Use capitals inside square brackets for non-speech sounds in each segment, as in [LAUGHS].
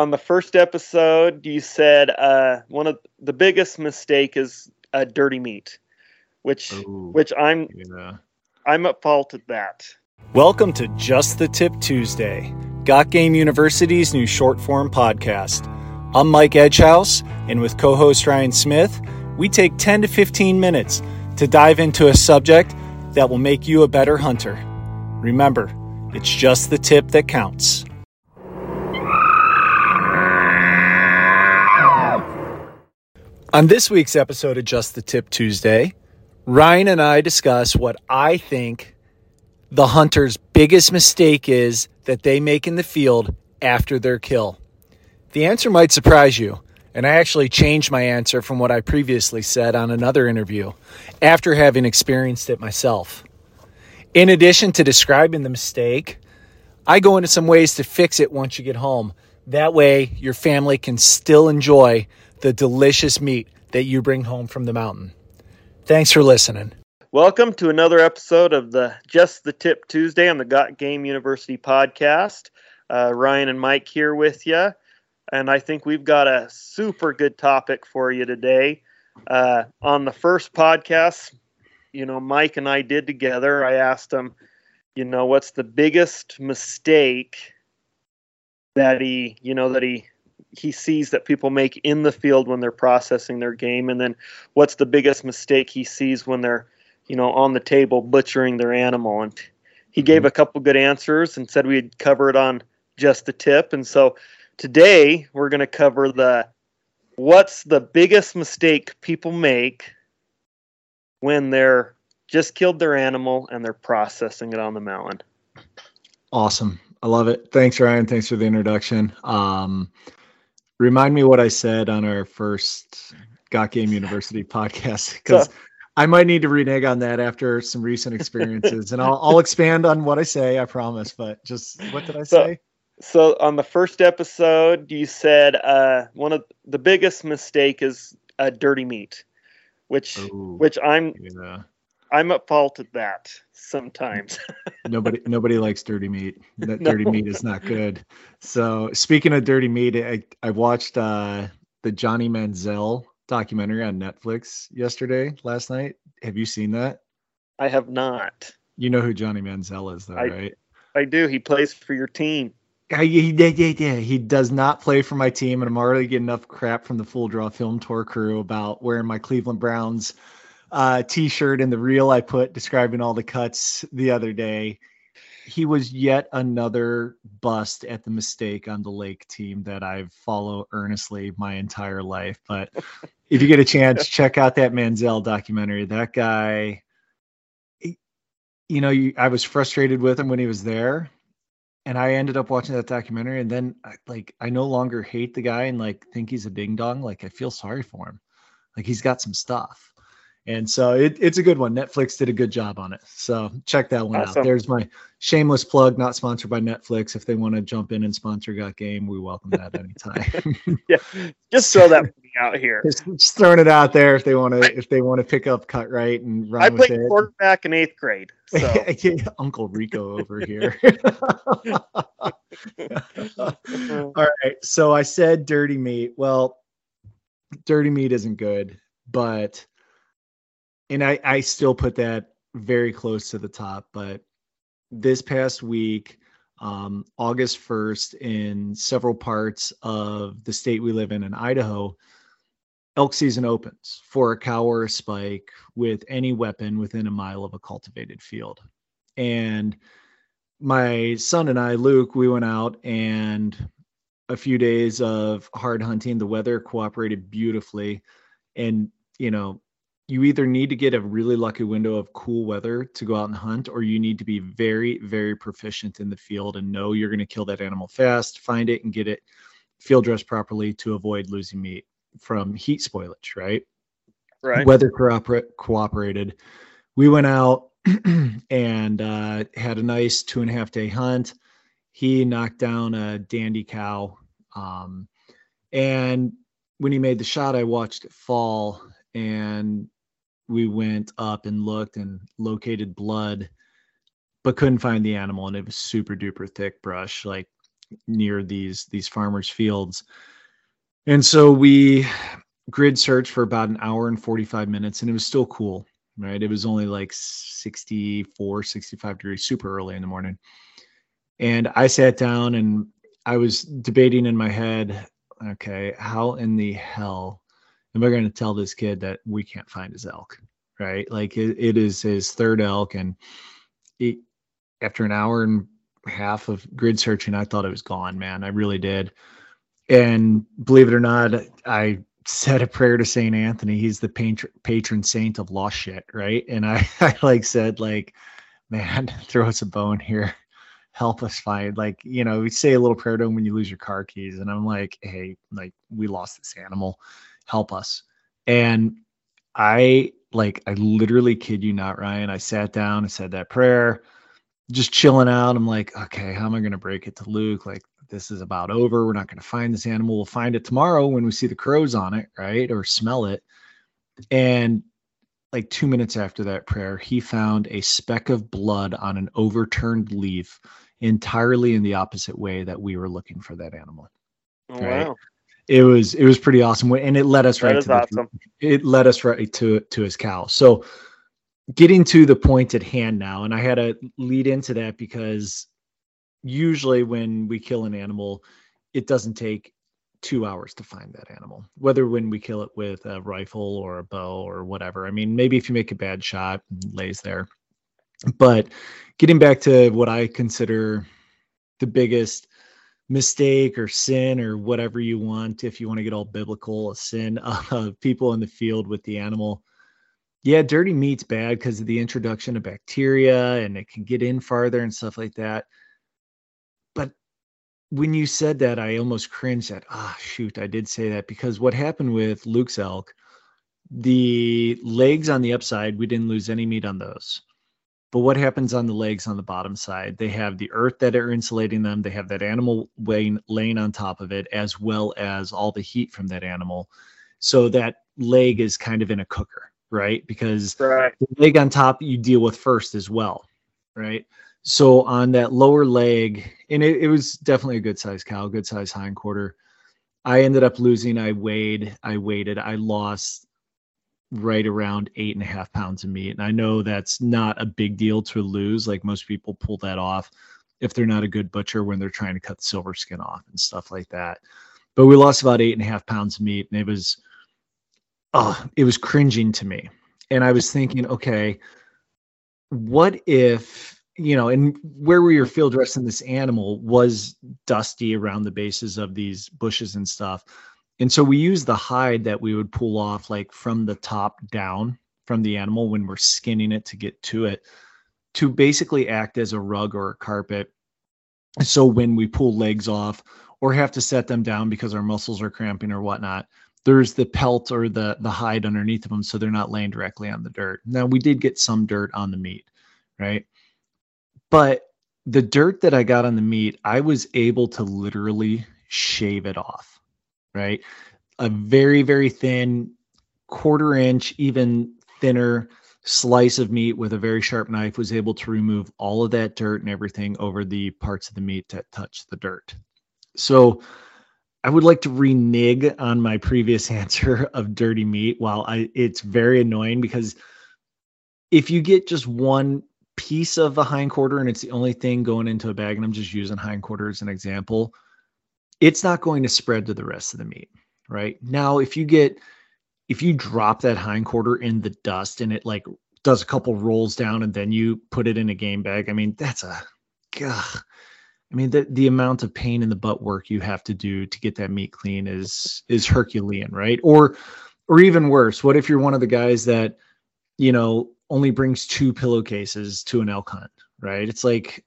on the first episode, you said uh, one of the biggest mistake is uh, dirty meat, which Ooh, which I'm yeah. I'm at fault at that. Welcome to Just the Tip Tuesday, Got Game University's new short form podcast. I'm Mike Edgehouse, and with co host Ryan Smith, we take 10 to 15 minutes to dive into a subject that will make you a better hunter. Remember, it's just the tip that counts. On this week's episode of Just the Tip Tuesday, Ryan and I discuss what I think the hunter's biggest mistake is that they make in the field after their kill. The answer might surprise you, and I actually changed my answer from what I previously said on another interview after having experienced it myself. In addition to describing the mistake, I go into some ways to fix it once you get home. That way, your family can still enjoy the delicious meat that you bring home from the mountain. Thanks for listening. Welcome to another episode of the Just the Tip Tuesday on the Got Game University podcast. Uh, Ryan and Mike here with you, and I think we've got a super good topic for you today. Uh, on the first podcast, you know, Mike and I did together. I asked him, you know, what's the biggest mistake that he, you know, that he he sees that people make in the field when they're processing their game, and then what's the biggest mistake he sees when they're you know, on the table butchering their animal. And he gave a couple good answers and said we'd cover it on just the tip. And so today we're going to cover the what's the biggest mistake people make when they're just killed their animal and they're processing it on the mountain. Awesome. I love it. Thanks, Ryan. Thanks for the introduction. Um, remind me what I said on our first Got Game University podcast because So- [LAUGHS] I might need to renege on that after some recent experiences, and I'll, I'll expand on what I say. I promise. But just what did I So- say? So on the first episode, you said uh, one of the biggest mistake is uh, dirty meat, which Ooh, which I'm yeah. I'm at fault at that sometimes. [LAUGHS] Nobody nobody likes dirty meat. That No. dirty meat is not good. So speaking of dirty meat, I, I watched uh, the Johnny Manziel documentary on Netflix yesterday, last night. Have you seen that? I have not. You know who Johnny Manziel is, though, I- right? I do. He plays for your team. He, yeah, yeah, yeah. he does not play for my team, and I'm already getting enough crap from the Full Draw Film Tour crew about wearing my Cleveland Browns uh, T-shirt and the reel I put describing all the cuts the other day. He was yet another bust at the mistake on the Lake team that I've followed earnestly my entire life. But if you get a chance, [LAUGHS] check out that Manziel documentary. That guy, you know, you, I was frustrated with him when he was there and I ended up watching that documentary, and then I- like I no longer hate the guy and like think he's a ding dong. Like I feel sorry for him. Like he's got some stuff, and so it, it's a good one. Netflix did a good job on it, so check that one Awesome. out. There's my shameless plug, not sponsored by Netflix. If they want to jump in and sponsor Got Game, we welcome that anytime. [LAUGHS] [LAUGHS] Yeah, just throw that out here. just, just throwing it out there if they want to if they want to pick up Cutright and run I with played it. quarterback in eighth grade, [LAUGHS] so Yeah, Uncle Rico over here. All right. So I said dirty meat. Well, dirty meat isn't good, but and I I still put that very close to the top, but this past week um, August 1st in several parts of the state we live in in Idaho, elk season opens for a cow or a spike with any weapon within a mile of a cultivated field. And my son and I, Luke, we went out and a few days of hard hunting. The weather cooperated beautifully. And, you know, you either need to get a really lucky window of cool weather to go out and hunt, or you need to be very, very proficient in the field and know you're going to kill that animal fast, find it, and get it field dressed properly to avoid losing meat from heat spoilage, right? right. weather cooper- cooperated. We went out [CLEARS THROAT] and uh, had a nice two and a half day hunt. He knocked down a dandy cow. Um, and when he made the shot, I watched it fall and we went up and looked and located blood, but couldn't find the animal. And it was super duper thick brush, like near these these farmers fields and so we grid searched for about an hour and 45 minutes and it was still cool right it was only like 64 65 degrees super early in the morning and i sat down and i was debating in my head okay how in the hell am i going to tell this kid that we can't find his elk right? Like it, it is his third elk and after an hour and half of grid searching i thought it was gone man. I really did. And believe it or not i said a prayer to Saint Anthony. He's the patron patron saint of lost shit, right? And I, [LAUGHS] I like said like, man, [LAUGHS] throw us a bone here, help us find like you know we say a little prayer to him when you lose your car keys, and I'm like, hey, like we lost this animal, help us. And I like I literally kid you not, Ryan. I sat down and said that prayer, just chilling out. I'm like, okay, how am I gonna break it to Luke? Like this is about over. We're not going to find this animal. We'll find it tomorrow when we see the crows on it, right? Or smell it. And like two minutes after that prayer, he found a speck of blood on an overturned leaf entirely in the opposite way that we were looking for that animal. Oh, right? Wow. It was it was pretty awesome. And it led us that right to awesome. the, it led us right to to his cow. So getting to the point at hand now, and I had to lead into that because usually when we kill an animal, it doesn't take two hours to find that animal, whether when we kill it with a rifle or a bow or whatever. I mean, maybe if you make a bad shot, lays there. But getting back to what I consider the biggest mistake or sin or whatever you want, if you want to get all biblical, a sin [LAUGHS] of people in the field with the animal. Yeah, dirty meat's bad because of the introduction of bacteria and it can get in farther and stuff like that But when you said that, I almost cringed at, ah, oh, shoot, I did say that because what happened with Luke's elk, the legs on the upside, we didn't lose any meat on those. But what happens on the legs on the bottom side? They have the earth that are insulating them. They have that animal laying, laying on top of it, as well as all the heat from that animal. So that leg is kind of in a cooker, right? Because right. the leg on top you deal with first as well, right? So on that lower leg, and it, it was definitely a good size cow, good size hind quarter. I ended up losing. I weighed, I waited, I lost right around eight and a half pounds of meat. And I know that's not a big deal to lose. Like most people pull that off if they're not a good butcher when they're trying to cut the silver skin off and stuff like that. But we lost about eight and a half pounds of meat, and it was, oh, it was cringing to me. And I was thinking, okay, what if you know, and where we were field dressing this animal was dusty around the bases of these bushes and stuff. And so we use the hide that we would pull off like from the top down from the animal when we're skinning it to get to it to basically act as a rug or a carpet. So when we pull legs off or have to set them down because our muscles are cramping or whatnot, there's the pelt or the the hide underneath of them so they're not laying directly on the dirt. Now we did get some dirt on the meat, right? But the dirt that I got on the meat, I was able to literally shave it off, right? A very, very thin, quarter inch, even thinner slice of meat with a very sharp knife was able to remove all of that dirt and everything over the parts of the meat that touch the dirt. So I would like to renege on my previous [LAUGHS] answer of dirty meat. While I it's very annoying because if you get just one piece of a hindquarter and it's the only thing going into a bag, and I'm just using hindquarter as an example, it's not going to spread to the rest of the meat, right? Now, if you get if you drop that hindquarter in the dust and it like does a couple rolls down and then you put it in a game bag, I mean, that's a God. I mean, the the amount of pain in the butt work you have to do to get that meat clean is is Herculean, right? Or or even worse, what if you're one of the guys that, you know, only brings two pillowcases to an elk hunt, right? It's like,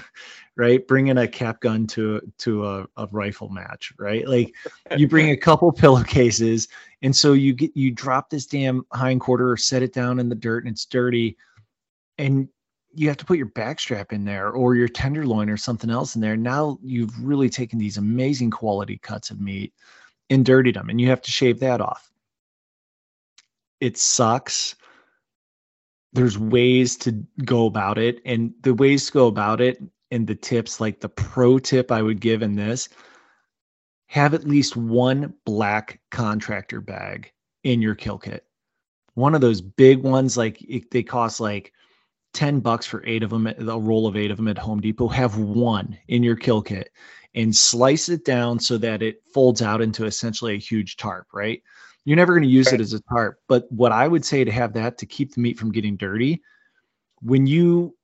[LAUGHS] right, bringing a cap gun to to a, a rifle match, right? Like you bring a [LAUGHS] couple pillowcases, and so you get you drop this damn hind quarter or set it down in the dirt and it's dirty, and you have to put your backstrap in there or your tenderloin or something else in there. Now you've really taken these amazing quality cuts of meat and dirtied them, and you have to shave that off. It sucks there's ways to go about it and the ways to go about it and the tips, like the pro tip I would give in this, have at least one black contractor bag in your kill kit. One of those big ones, like it, they cost like 10 bucks for eight of them, a roll of eight of them at Home Depot. Have one in your kill kit and slice it down so that it folds out into essentially a huge tarp, right? You're never going to use it as a tarp. But what I would say to have that to keep the meat from getting dirty, when you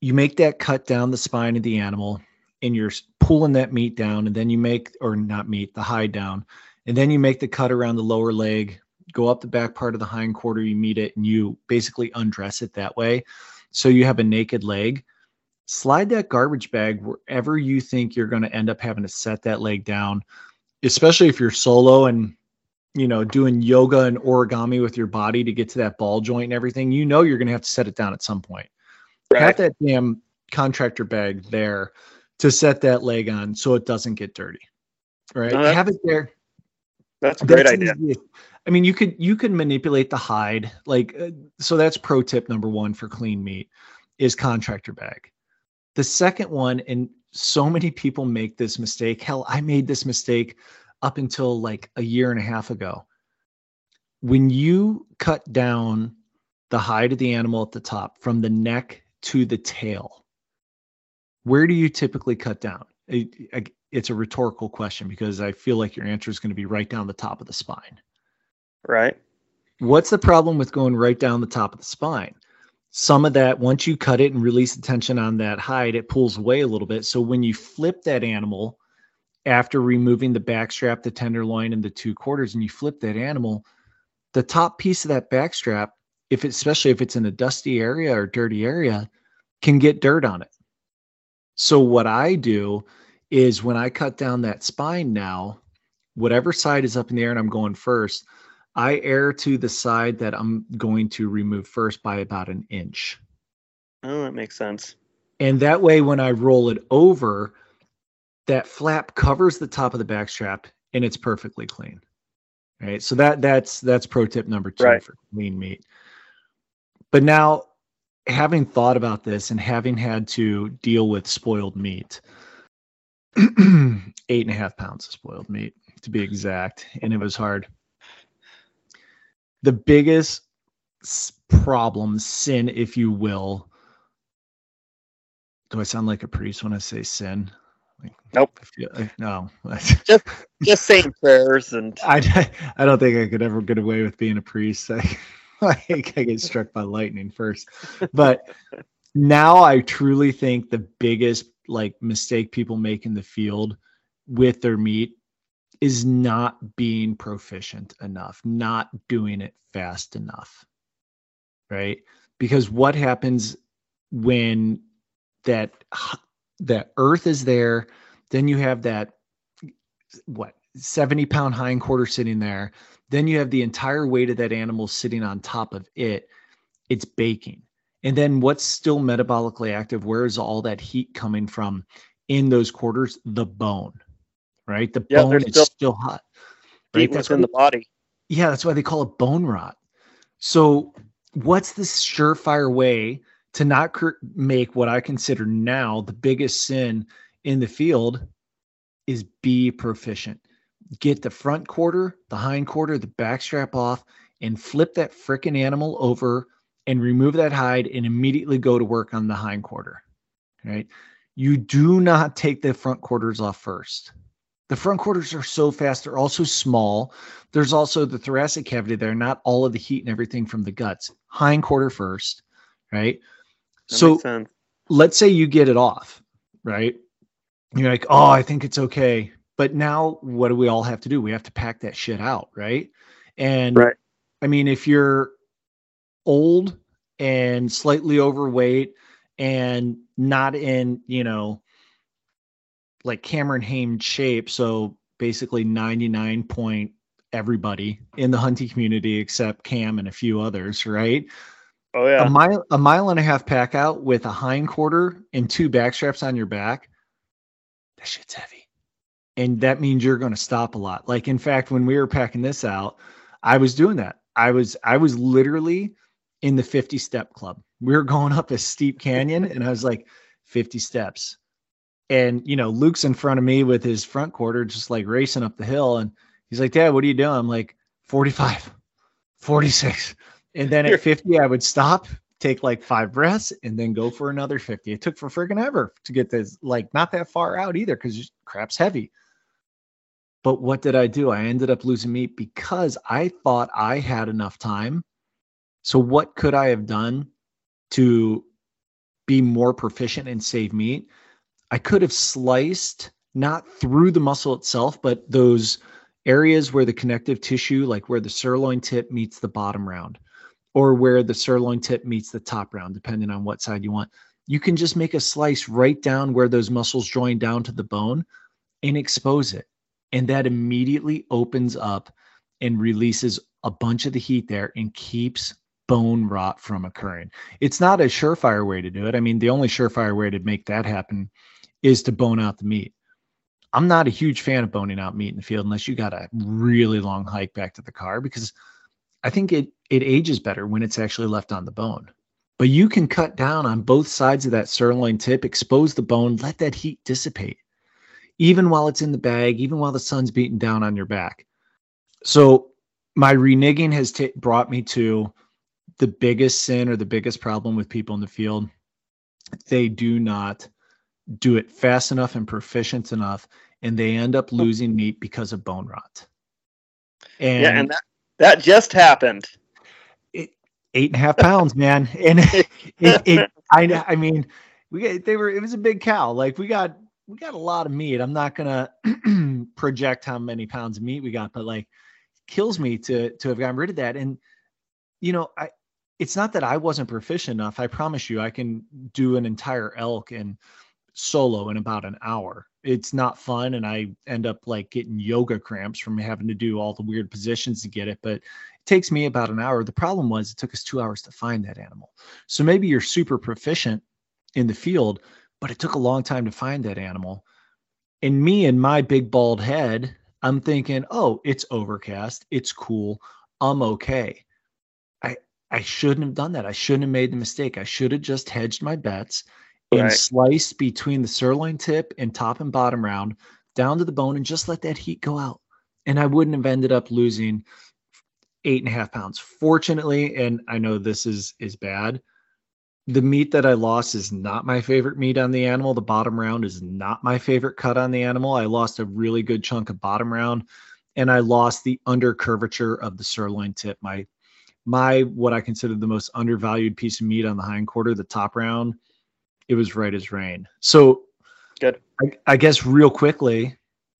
you make that cut down the spine of the animal and you're pulling that meat down and then you make or not meat the hide down. And then you make the cut around the lower leg go up the back part of the hind quarter you meet it and you basically undress it that way. So you have a naked leg. Slide that garbage bag wherever you think you're going to end up having to set that leg down especially if you're solo and you know doing yoga and origami with your body to get to that ball joint and everything. You know you're going to have to set it down at some point right. have that damn contractor bag there to set that leg on so it doesn't get dirty. Right. No, have it there. That's a great that's idea. Easy. I mean, you could you could manipulate the hide, like uh, so. That's pro tip number one for clean meat is contractor bag. The second one, and so many people make this mistake. Hell, I made this mistake up until like a year and a half ago. When you cut down the hide of the animal at the top from the neck to the tail, where do you typically cut down? It, it's a rhetorical question because I feel like your answer is going to be right down the top of the spine. Right. What's the problem with going right down the top of the spine? Some of that, once you cut it and release the tension on that hide, it pulls away a little bit. So when you flip that animal after removing the backstrap, the tenderloin, and the two quarters, and you flip that animal, the top piece of that backstrap, if it, especially if it's in a dusty area or dirty area, can get dirt on it. So what I do is when I cut down that spine now, whatever side is up in the air and I'm going first, I err to the side that I'm going to remove first by about an inch. Oh, that makes sense. And that way, when I roll it over, that flap covers the top of the back strap and it's perfectly clean. Right. So that that's that's pro tip number two right. for clean meat. But now having thought about this and having had to deal with spoiled meat, [CLEARS THROAT] eight and a half pounds of spoiled meat to be exact, and it was hard. The biggest problem, sin, if you will. Do I sound like a priest when I say sin? Like, nope. Feel, no. [LAUGHS] just just saying prayers and. I [LAUGHS] I don't think I could ever get away with being a priest. I, [LAUGHS] [LAUGHS] I think I get struck by lightning first. But now I truly think the biggest like mistake people make in the field with their meat is not being proficient enough, not doing it fast enough. Right? Because what happens when that that earth is there, then you have that what 70 pound hind quarter sitting there then you have the entire weight of that animal sitting on top of it. It's baking. And then what's still metabolically active? Where is all that heat coming from in those quarters? The bone, right? The yeah, bone is still, still hot. Right? That's within the body. Yeah, that's why they call it bone rot. So, what's the surefire way to not cr- make what I consider now the biggest sin in the field is be proficient get the front quarter, the hind quarter, the back strap off, and flip that freaking animal over and remove that hide and immediately go to work on the hind quarter. Right? You do not take the front quarters off first. The front quarters are so fast. They're also small. There's also the thoracic cavity there, not all of the heat and everything from the guts. Hind quarter first, right? That so let's say you get it off, right? You're like, oh, I think it's okay. But now what do we all have to do? We have to pack that shit out, right? And right. I mean, if you're old and slightly overweight and not in, you know, like Cameron Hanes shape, so basically 99 point everybody in the hunting community except Cam and a few others, right? Oh yeah. A mile a mile and a half pack out with a hind quarter and two back straps on your back. That shit's heavy and that means you're going to stop a lot. Like in fact, when we were packing this out, I was doing that. I was I was literally in the 50 step club. We were going up a steep canyon and I was like 50 steps. And, you know, Luke's in front of me with his front quarter, just like racing up the hill. And he's like, Dad, what are you doing? I'm like, 45, 46. And then at 50, I would stop, take like five breaths, and then go for another 50. It took for friggin' ever to get this, like, not that far out either, because crap's heavy. But what did I do? I ended up losing meat because I thought I had enough time. So, what could I have done to be more proficient and save meat? I could have sliced not through the muscle itself, but those areas where the connective tissue, like where the sirloin tip meets the bottom round, or where the sirloin tip meets the top round, depending on what side you want. You can just make a slice right down where those muscles join down to the bone and expose it. And that immediately opens up and releases a bunch of the heat there and keeps bone rot from occurring. It's not a surefire way to do it. I mean, the only surefire way to make that happen is to bone out the meat. I'm not a huge fan of boning out meat in the field unless you got a really long hike back to the car because I think it it ages better when it's actually left on the bone. But you can cut down on both sides of that sirloin tip, expose the bone, let that heat dissipate, even while it's in the bag, even while the sun's beating down on your back. So my reneging has t- brought me to the biggest sin or the biggest problem with people in the field. They do not do it fast enough and proficient enough, and they end up losing meat because of bone rot. And yeah, and that, that just happened. It, eight and a half pounds, man, and [LAUGHS] it, it, it, I, I mean, we they were it was a big cow. Like we got we got a lot of meat. I'm not gonna [CLEARS THROAT] project how many pounds of meat we got, but like kills me to to have gotten rid of that. And you know, I it's not that I wasn't proficient enough. I promise you, I can do an entire elk and solo in about an hour. It's not fun, and I end up like getting yoga cramps from having to do all the weird positions to get it. But it takes me about an hour. The problem was it took us two hours to find that animal. So maybe you're super proficient in the field, but it took a long time to find that animal. And me and my big bald head, I'm thinking, oh, it's overcast, it's cool, I'm okay. I I shouldn't have done that. I shouldn't have made the mistake. I should have just hedged my bets and right. slice between the sirloin tip and top and bottom round down to the bone and just let that heat go out. And I wouldn't have ended up losing eight and a half pounds. Fortunately, and I know this is is bad. The meat that I lost is not my favorite meat on the animal. The bottom round is not my favorite cut on the animal. I lost a really good chunk of bottom round and I lost the under curvature of the sirloin tip. My my what I consider the most undervalued piece of meat on the hind quarter, the top round, it was right as rain. So good. I, I guess real quickly,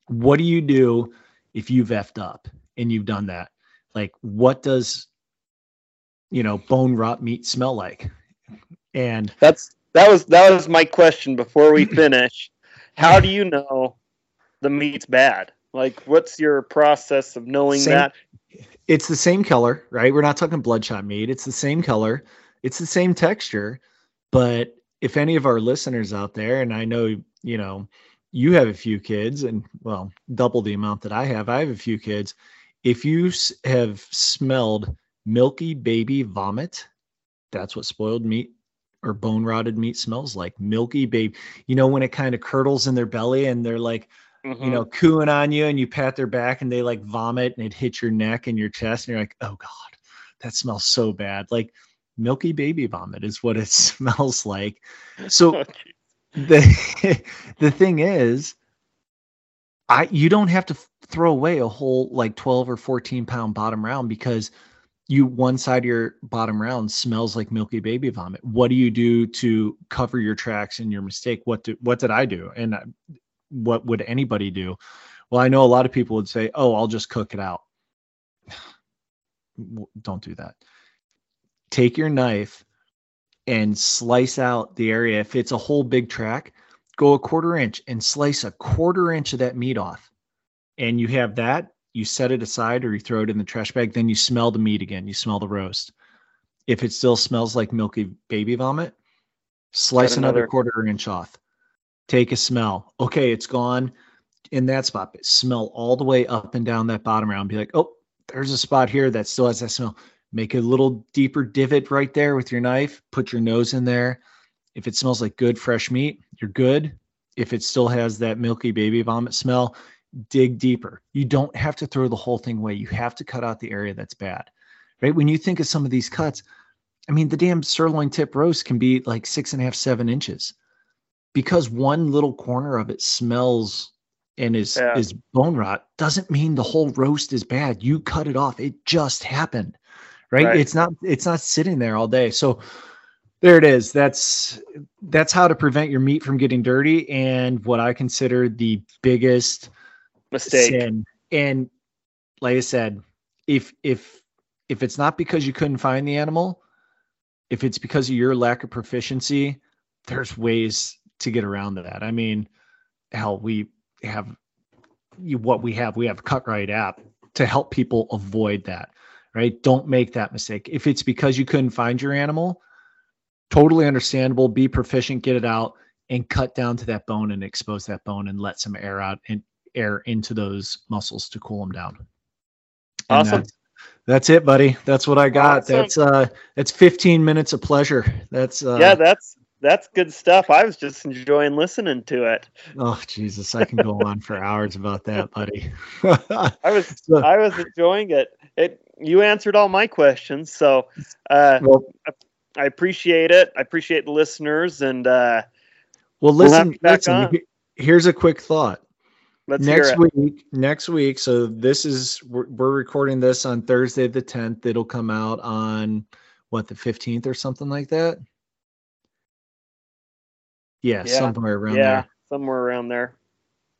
what do you do if you've effed up and you've done that? Like, what does you know bone rot meat smell like? And that's that was that was my question before we [CLEARS THROAT] finish. How do you know the meat's bad? Like, what's your process of knowing same, that? It's the same color, right? We're not talking bloodshot meat. It's the same color. It's the same texture, but if any of our listeners out there, and I know, you know, you have a few kids and well, double the amount that I have, I have a few kids. If you have smelled milky baby vomit, that's what spoiled meat or bone rotted meat smells like. Milky baby, you know, when it kind of curdles in their belly and they're like, mm-hmm. you know, cooing on you and you pat their back and they like vomit and it hits your neck and your chest and you're like, oh God, that smells so bad. Like milky baby vomit is what it [LAUGHS] smells like. So [LAUGHS] oh, the [LAUGHS] the thing is, I you don't have to throw away a whole like 12 or 14 pound bottom round because you one side of your bottom round smells like milky baby vomit. What do you do to cover your tracks and your mistake? What do what did I do? And what would anybody do? Well, I know a lot of people would say, "Oh, I'll just cook it out." Don't do that take your knife and slice out the area. If it's a whole big track, go a quarter inch and slice a quarter inch of that meat off. And you have that, you set it aside or you throw it in the trash bag, then you smell the meat again. You smell the roast. If it still smells like milky baby vomit, slice another. another quarter inch off. Take a smell. Okay, it's gone in that spot. But Smell all the way up and down that bottom round. Be like, oh, there's a spot here that still has that smell make a little deeper divot right there with your knife, put your nose in there, If it smells like good fresh meat, you're good. If it still has that milky baby vomit smell, dig deeper. You don't have to throw the whole thing away. You have to cut out the area that's bad. Right? When you think of some of these cuts, I mean, the damn sirloin tip roast can be like six and a half, seven inches because one little corner of it smells and is yeah. is bone rot doesn't mean the whole roast is bad. You cut it off. It just happened. Right? right? It's not it's not sitting there all day. So there it is. That's that's how to prevent your meat from getting dirty and what I consider the biggest mistake. Sin. And like I said, if if if it's not because you couldn't find the animal, if it's because of your lack of proficiency, there's ways to get around that. I mean, hell, we have you what we have. We have Cutright app to help people avoid that. Right? Don't make that mistake. If it's because you couldn't find your animal, totally understandable. Be proficient, get it out, and cut down to that bone and expose that bone and let some air out and air into those muscles to cool them down. And awesome. That's, that's, it, buddy. That's what I got. Awesome. That's uh that's 15 minutes of pleasure. That's uh Yeah, that's that's good stuff. I was just enjoying listening to it. Oh Jesus, I can go on for [LAUGHS] hours about that, buddy. I was [LAUGHS] so, I was enjoying it. It you answered all my questions, so uh, well, I, appreciate it. I appreciate the listeners and uh, well, listen, we'll listen. Here's a quick thought. Let's next week, next week. So this is we're, we're recording this on Thursday the 10th. It'll come out on what the 15th or something like that. Yeah, yeah. somewhere around yeah, there. somewhere around there.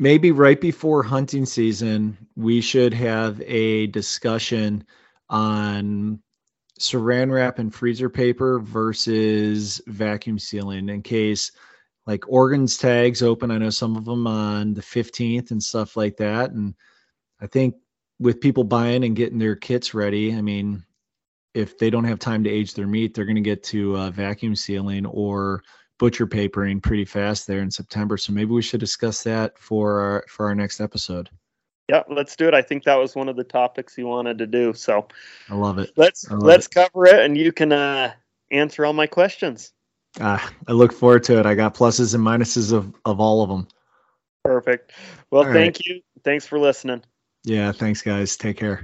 Maybe right before hunting season, we should have a discussion on saran wrap and freezer paper versus vacuum sealing in case like Oregon's tags open. I know some of them on the 15th and stuff like that. And I think with people buying and getting their kits ready, I mean, if they don't have time to age their meat, they're going to get to uh, vacuum sealing or butcher papering pretty fast there in September. So maybe we should discuss that for our, for our next episode. Yeah, let's do it. I think that was one of the topics you wanted to do. So I love it. Let's let's it. cover it, and you can uh, answer all my questions. Ah, I look forward to it. I got pluses and minuses of of all of them. Perfect. Well, all thank right. you. Thanks for listening. Yeah, thanks, guys. Take care.